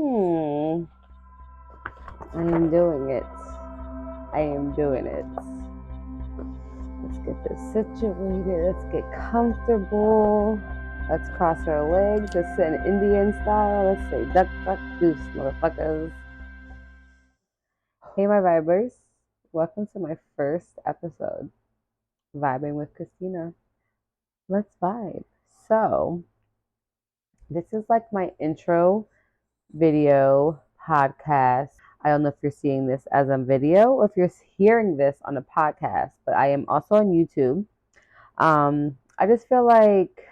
Hmm. I am doing it. I am doing it. Let's get this situated. Let's get comfortable. Let's cross our legs. Let's sit in Indian style. Let's say duck, duck, goose, motherfuckers. Hey, my vibers. Welcome to my first episode, Vibing with Christina. Let's vibe. So, this is like my intro video podcast. I don't know if you're seeing this as a video or if you're hearing this on a podcast, but I am also on YouTube. Um, I just feel like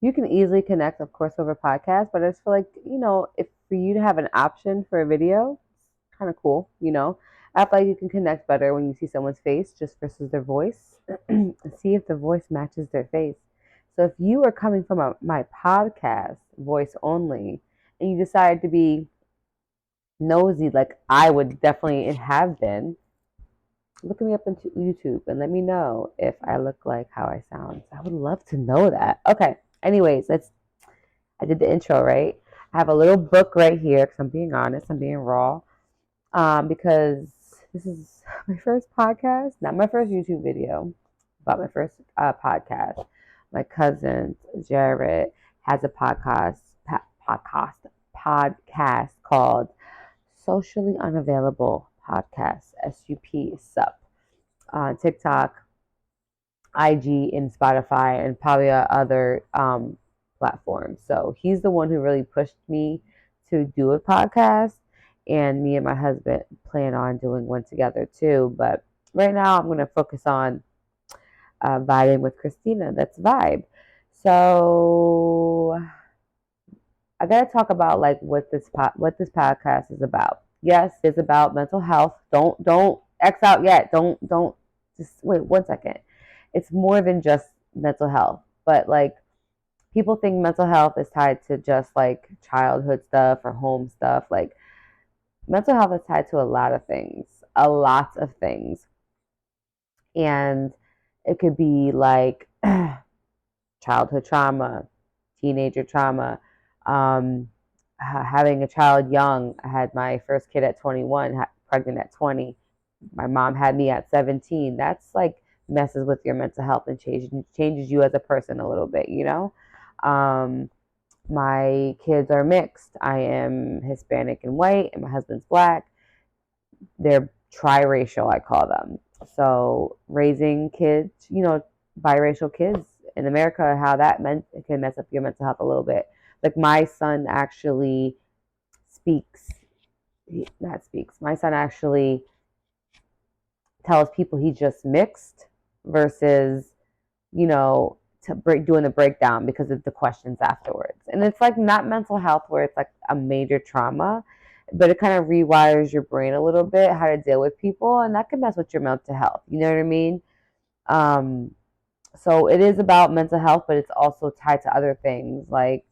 you can easily connect, of course, over podcast, but I just feel like, you know, if for you to have an option for a video, it's kind of cool, you know. I feel like you can connect better when you see someone's face just versus their voice see if the voice matches their face. So if you are coming from a, my podcast, voice only, and you decide to be nosy like I would definitely have been, look me up on YouTube and let me know if I look like how I sound. I would love to know that. Okay. Anyways, let's. I did the intro right. I have a little book right here because I'm being honest. I'm being raw. Um, because this is my first podcast, not my first YouTube video, but my first uh, podcast. My cousin Jared has a podcast podcast podcast called Socially Unavailable Podcast SUP SUP on TikTok, IG, and Spotify, and probably other um, platforms. So he's the one who really pushed me to do a podcast, and me and my husband plan on doing one together too. But right now, I'm going to focus on uh, vibing with Christina. That's vibe. So I gotta talk about like what this po- what this podcast is about. Yes, it's about mental health. Don't don't X out yet. Don't don't just wait one second. It's more than just mental health, but like people think mental health is tied to just like childhood stuff or home stuff. Like mental health is tied to a lot of things, a lot of things, and it could be like childhood trauma, teenager trauma um, having a child young. I had my first kid at 21, pregnant at 20. My mom had me at 17. That's like messes with your mental health and changes changes you as a person a little bit, you know. Um, my kids are mixed. I am Hispanic and white, and my husband's black. They're triracial, I call them. So raising kids, you know, biracial kids in America, how that can mess up your mental health a little bit like my son actually speaks not speaks my son actually tells people he just mixed versus you know to break doing the breakdown because of the questions afterwards. And it's like not mental health where it's like a major trauma but it kind of rewires your brain a little bit how to deal with people and that can mess with your mental health you know what i mean? Um so it is about mental health but it's also tied to other things like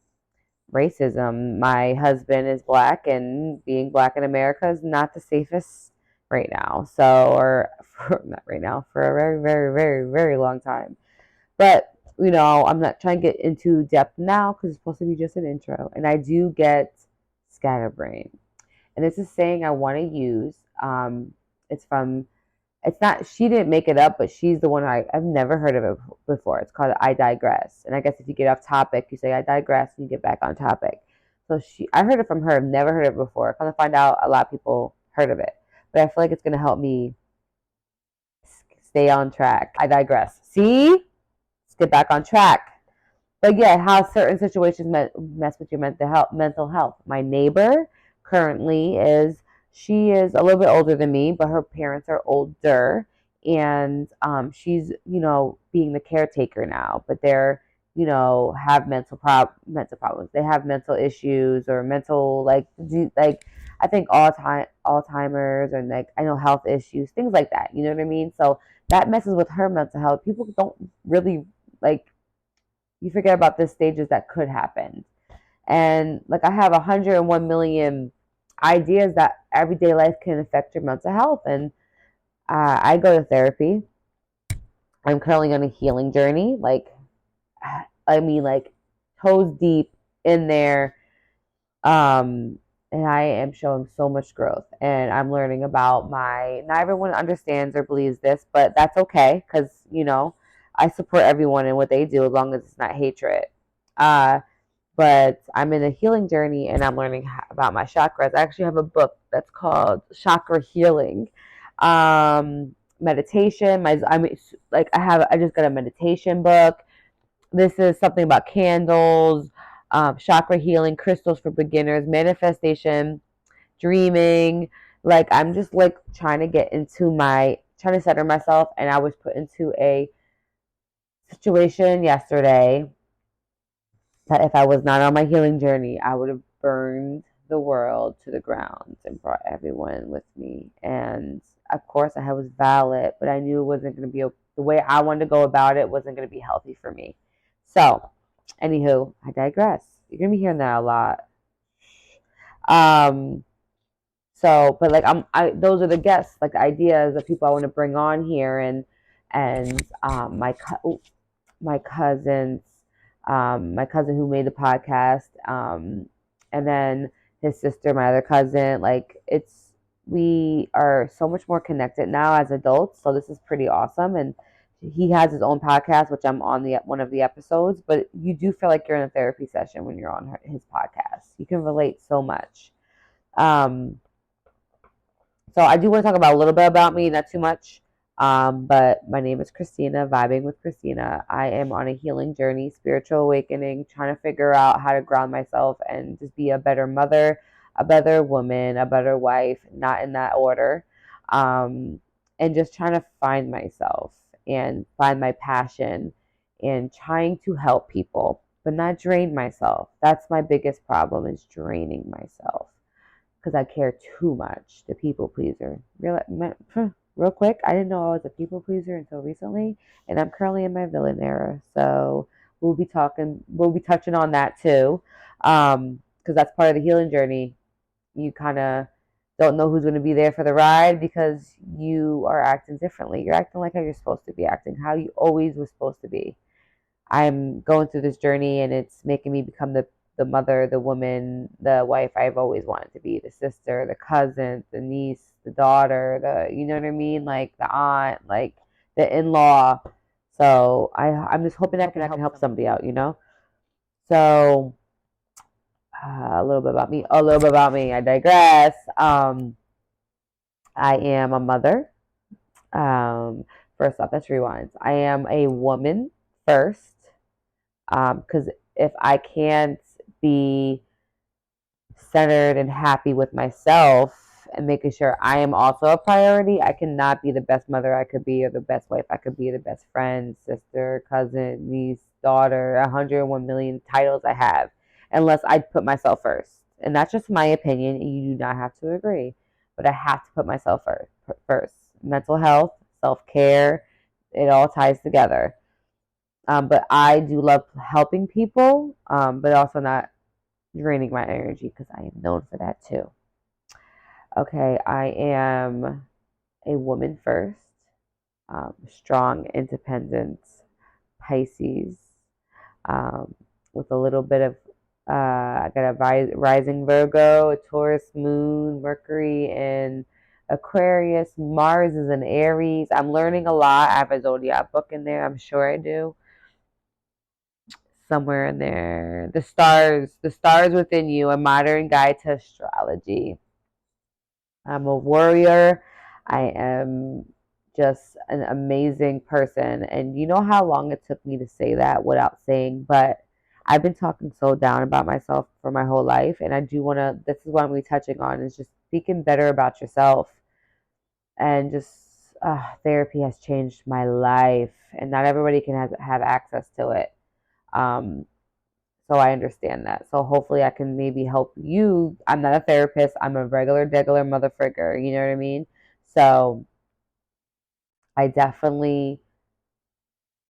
racism. My husband is black, and being black in America is not the safest right now. So, or for, not right now, for a very, very, very, very long time. But, you know, I'm not trying to get into depth now because it's supposed to be just an intro. And I do get scatterbrain. And this is saying I want to use. Um, it's from it's not she didn't make it up, but she's the one I, I've never heard of it before. It's called I digress. And I guess if you get off topic, you say I digress and you get back on topic. So she I heard it from her, I've never heard it before. Come to find out a lot of people heard of it. But I feel like it's gonna help me stay on track. I digress. See? Let's get back on track. But yeah, how certain situations mess with your mental health mental health. My neighbor currently is she is a little bit older than me, but her parents are older, and um, she's you know being the caretaker now. But they're you know have mental prob mental problems. They have mental issues or mental like like I think all time Alzheimer's and like I know health issues, things like that. You know what I mean? So that messes with her mental health. People don't really like you forget about the stages that could happen. And like I have 101 million ideas that everyday life can affect your mental health. And uh, I go to therapy. I'm currently on a healing journey. Like, I mean, like toes deep in there, Um, and I am showing so much growth and I'm learning about my not everyone understands or believes this, but that's okay cuz you know, I support everyone in what they do as long as it's not hatred. Uh but I'm in a healing journey and I'm learning about my chakras. I actually have a book that's called Chakra Healing. Um meditation, my I mean like I have I just got a meditation book. This is something about candles um, chakra healing, crystals for beginners, manifestation, dreaming. Like I'm just like trying to get into my trying to center myself, and I was put into a situation yesterday that if I was not on my healing journey, I would have burned the world to the ground and brought everyone with me. And of course, I was valid, but I knew it wasn't going to be a, the way I wanted to go about it wasn't going to be healthy for me. So, anywho, I digress. You're gonna be hearing that a lot. Um, so, but like I'm, I those are the guests, like the ideas of people I want to bring on here, and and um, my my cousins, um, my cousin who made the podcast, um, and then his sister, my other cousin. Like it's we are so much more connected now as adults, so this is pretty awesome, and he has his own podcast, which I'm on the one of the episodes. But you do feel like you're in a therapy session when you're on her, his podcast. You can relate so much. Um, so I do want to talk about a little bit about me, not too much. Um, but my name is Christina, vibing with Christina. I am on a healing journey, spiritual awakening, trying to figure out how to ground myself and just be a better mother, a better woman, a better wife, not in that order. Um, and just trying to find myself and find my passion and trying to help people, but not drain myself. That's my biggest problem is draining myself because I care too much. The people pleaser. Real, real quick, I didn't know I was a people pleaser until recently, and I'm currently in my villain era. So we'll be talking, we'll be touching on that too, because um, that's part of the healing journey. You kind of don't know who's going to be there for the ride because you are acting differently. You're acting like how you're supposed to be acting, how you always was supposed to be. I'm going through this journey and it's making me become the the mother, the woman, the wife I've always wanted to be, the sister, the cousin, the niece, the daughter, the you know what I mean, like the aunt, like the in-law. So I I'm just hoping I can I can help somebody out, you know. So uh, a little bit about me. A little bit about me. I digress. Um, I am a mother. Um, first off, let's rewind. I am a woman first, because um, if I can't be centered and happy with myself and making sure I am also a priority, I cannot be the best mother I could be or the best wife I could be, the best friend, sister, cousin, niece, daughter, 101 million titles I have unless I put myself first. And that's just my opinion. You do not have to agree, but I have to put myself first. First, mental health, self care, it all ties together. Um, but I do love helping people, um, but also not draining my energy because I am known for that too. Okay, I am a woman first, um, strong, independent, Pisces, um, with a little bit of uh, I got a rising Virgo, a Taurus moon, Mercury in Aquarius, Mars is in Aries. I'm learning a lot. I have a zodiac book in there. I'm sure I do. Somewhere in there. The stars, the stars within you, a modern guide to astrology. I'm a warrior. I am just an amazing person. And you know how long it took me to say that without saying, but I've been talking so down about myself for my whole life, and I do want to. This is what I'm going to be touching on is just speaking better about yourself, and just uh, therapy has changed my life, and not everybody can have have access to it. Um, so I understand that. So hopefully I can maybe help you. I'm not a therapist. I'm a regular, degular motherfucker. You know what I mean? So I definitely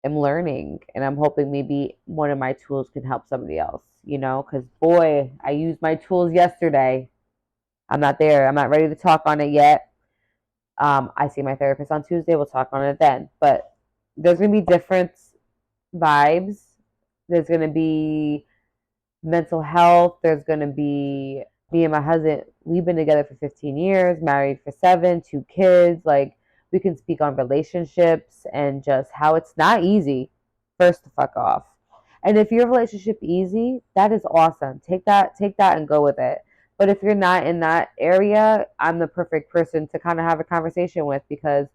am learning and I'm hoping maybe one of my tools can help somebody else, you know, because boy, I used my tools yesterday. I'm not there. I'm not ready to talk on it yet. Um, I see my therapist on Tuesday. We'll talk on it then. But there's going to be different vibes. There's going to be mental health. There's going to be me and my husband. We've been together for 15 years, married for seven, two kids. Like we can speak on relationships and just how it's not easy. First to fuck off. And if your relationship easy, that is awesome. Take that, take that and go with it. But if you're not in that area, I'm the perfect person to kind of have a conversation with because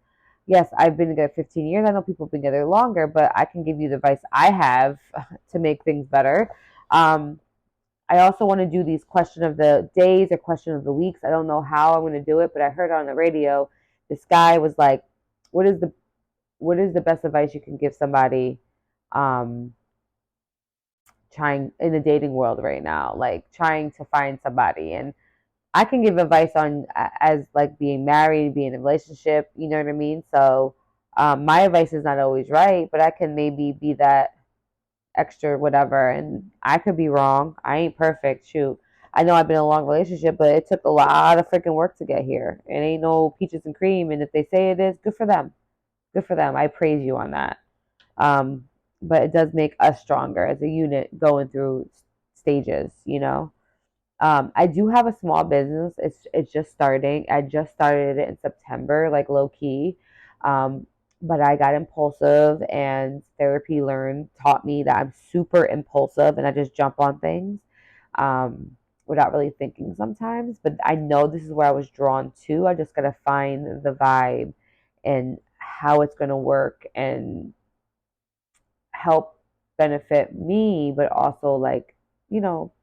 yes, I've been together 15 years. I know people have been together longer, but I can give you the advice I have to make things better. Um, I also want to do these question of the days or question of the weeks. I don't know how I'm going to do it, but I heard on the radio this guy was like, "What is the what is the best advice you can give somebody um, trying in the dating world right now, like trying to find somebody?" And I can give advice on as like being married, being in a relationship. You know what I mean? So um, my advice is not always right, but I can maybe be that extra whatever. And I could be wrong. I ain't perfect. Shoot. I know I've been in a long relationship, but it took a lot of freaking work to get here. It ain't no peaches and cream. And if they say it is, good for them. Good for them. I praise you on that. Um, but it does make us stronger as a unit going through stages, you know. Um, I do have a small business. It's it's just starting. I just started it in September, like low key. Um, but I got impulsive and therapy learned taught me that I'm super impulsive and I just jump on things um, without really thinking sometimes. But I know this is where I was drawn to. I just gotta find the vibe and how it's gonna work and help benefit me, but also like, you know,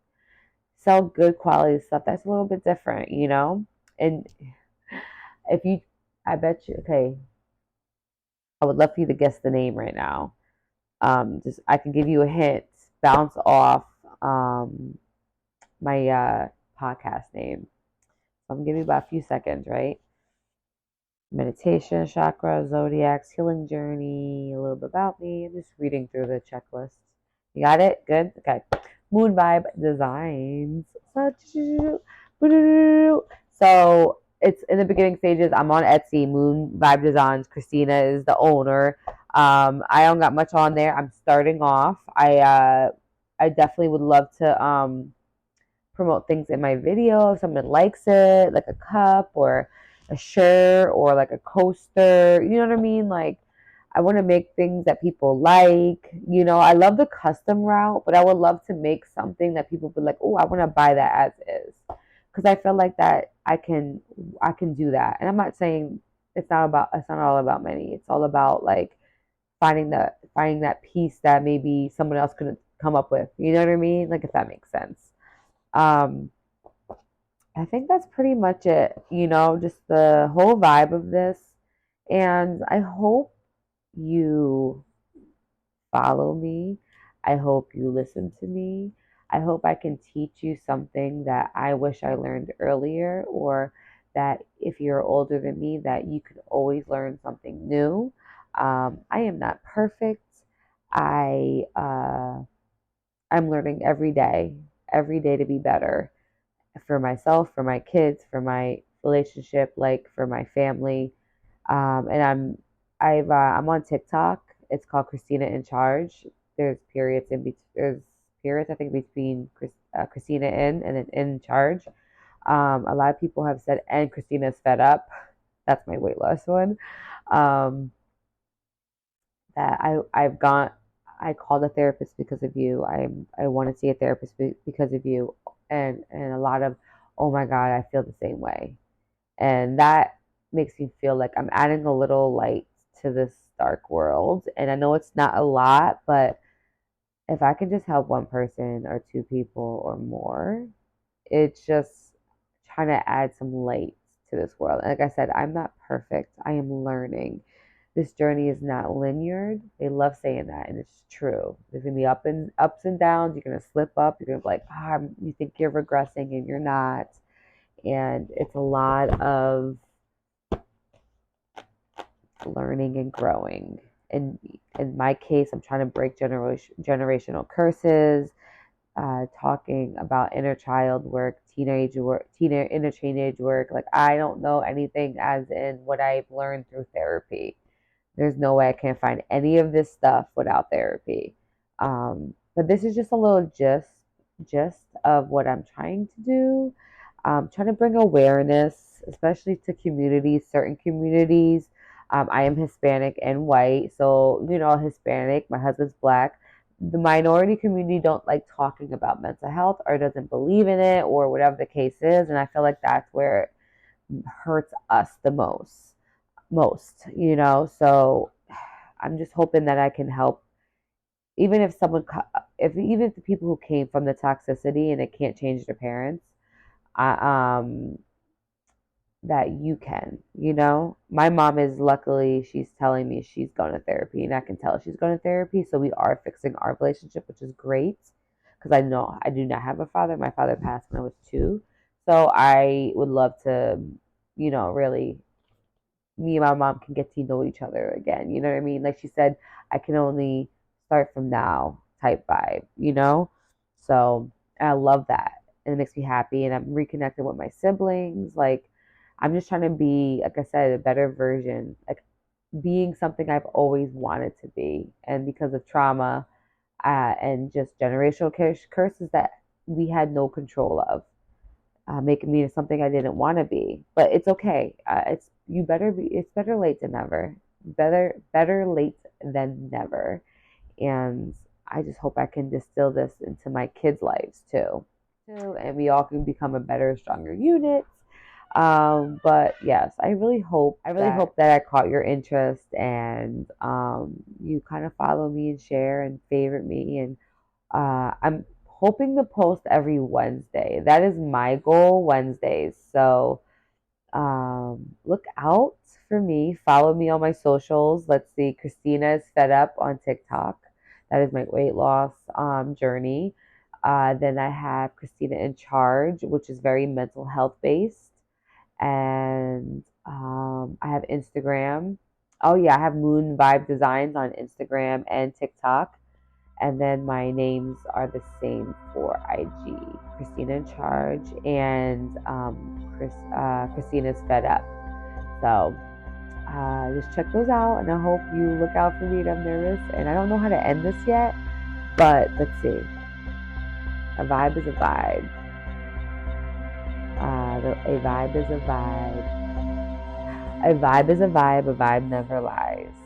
sell good quality stuff. That's a little bit different, you know? And if you I bet you okay, I would love for you to guess the name right now. Um, just I can give you a hint. Bounce off um, my uh, podcast name. I'm gonna give you about a few seconds, right? Meditation, chakra, zodiacs, healing journey, a little bit about me. I'm just reading through the checklist. You got it? Good? Okay. Moon Vibe Designs. So it's in the beginning stages. I'm on Etsy, Moon Vibe Designs. Christina is the owner. Um, I don't got much on there. I'm starting off. I uh, I definitely would love to um, promote things in my video if someone likes it, like a cup or a shirt or like a coaster. You know what I mean? Like I want to make things that people like. You know, I love the custom route, but I would love to make something that people would like, oh, I want to buy that as is because I feel like that I can I can do that. And I'm not saying it's not about it's not all about money. It's all about like finding that finding that piece that maybe someone else couldn't come up with. You know what I mean? Like if that makes sense. Um I think that's pretty much it, you know, just the whole vibe of this. And I hope you follow me. I hope you listen to me. I hope I can teach you something that I wish I learned earlier, or that if you're older than me, that you could always learn something new. Um, I am not perfect. I uh, I'm learning every day, every day to be better for myself, for my kids, for my relationship, like for my family. Um, and I'm I've uh, I'm on TikTok. It's called Christina in Charge. There's periods in between. There's periods I think between Chris, uh, Christina in and then in charge. Um, a lot of people have said, and Christina's fed up. That's my weight loss one. Um, that I I've got I called a therapist because of you. I I want to see a therapist because of you, and and a lot of oh my god, I feel the same way, and that makes me feel like I'm adding a little light this dark world. And I know it's not a lot, but if I can just help one person or two people or more, it's just trying to add some light to this world. And like I said, I'm not perfect. I am learning. This journey is not linear. They love saying that, and it's true. There's gonna be up and ups and downs. You're gonna slip up. You're gonna be like, ah, oh, you think you're regressing, and you're not. And it's a lot of learning and growing. In in my case, I'm trying to break generation, generational curses, uh, talking about inner child work, teenage work, teenage inner teenage work. Like I don't know anything as in what I've learned through therapy. There's no way I can't find any of this stuff without therapy. Um, but this is just a little gist gist of what I'm trying to do. Um, trying to bring awareness, especially to communities, certain communities. Um, I am Hispanic and white, so you know, Hispanic. My husband's black. The minority community don't like talking about mental health or doesn't believe in it or whatever the case is, and I feel like that's where it hurts us the most. Most, you know. So I'm just hoping that I can help even if someone if even if the people who came from the toxicity and it can't change their parents I, um that you can you know my mom is luckily she's telling me she's going to therapy and i can tell she's going to therapy so we are fixing our relationship which is great because i know i do not have a father my father passed when i was two so i would love to you know really me and my mom can get to know each other again. You know what I mean? Like she said, I can only start from now type vibe, you know? So I love that. And it makes me happy. And I'm reconnected with my siblings. Like I'm just trying to be, like I said, a better version, like being something I've always wanted to be. And because of trauma uh, and just generational curses that we had no control of uh, making me something I didn't want to be. But it's okay. Uh, it's you better be. It's better late than never. Better better late than never. And I just hope I can distill this into my kids' lives too. Too, and we all can become a better, stronger unit. Um, but yes, I really hope I really that, hope that I caught your interest and um, you kind of follow me and share and favorite me and uh, I'm hoping to post every Wednesday. That is my goal, Wednesdays. So um, look out for me. Follow me on my socials. Let's see. Christina is fed up on TikTok. That is my weight loss um, journey. Uh, then I have Christina in Charge, which is very mental health based. And um, I have Instagram. Oh, yeah, I have Moon Vibe Designs on Instagram and TikTok. And then my names are the same for IG Christina in Charge and um, Chris, uh, Christina's Fed Up. So uh, just check those out, and I hope you look out for me. I'm nervous, and I don't know how to end this yet, but let's see. A vibe is a vibe. Uh, a vibe is a vibe. A vibe is a vibe. A vibe never lies.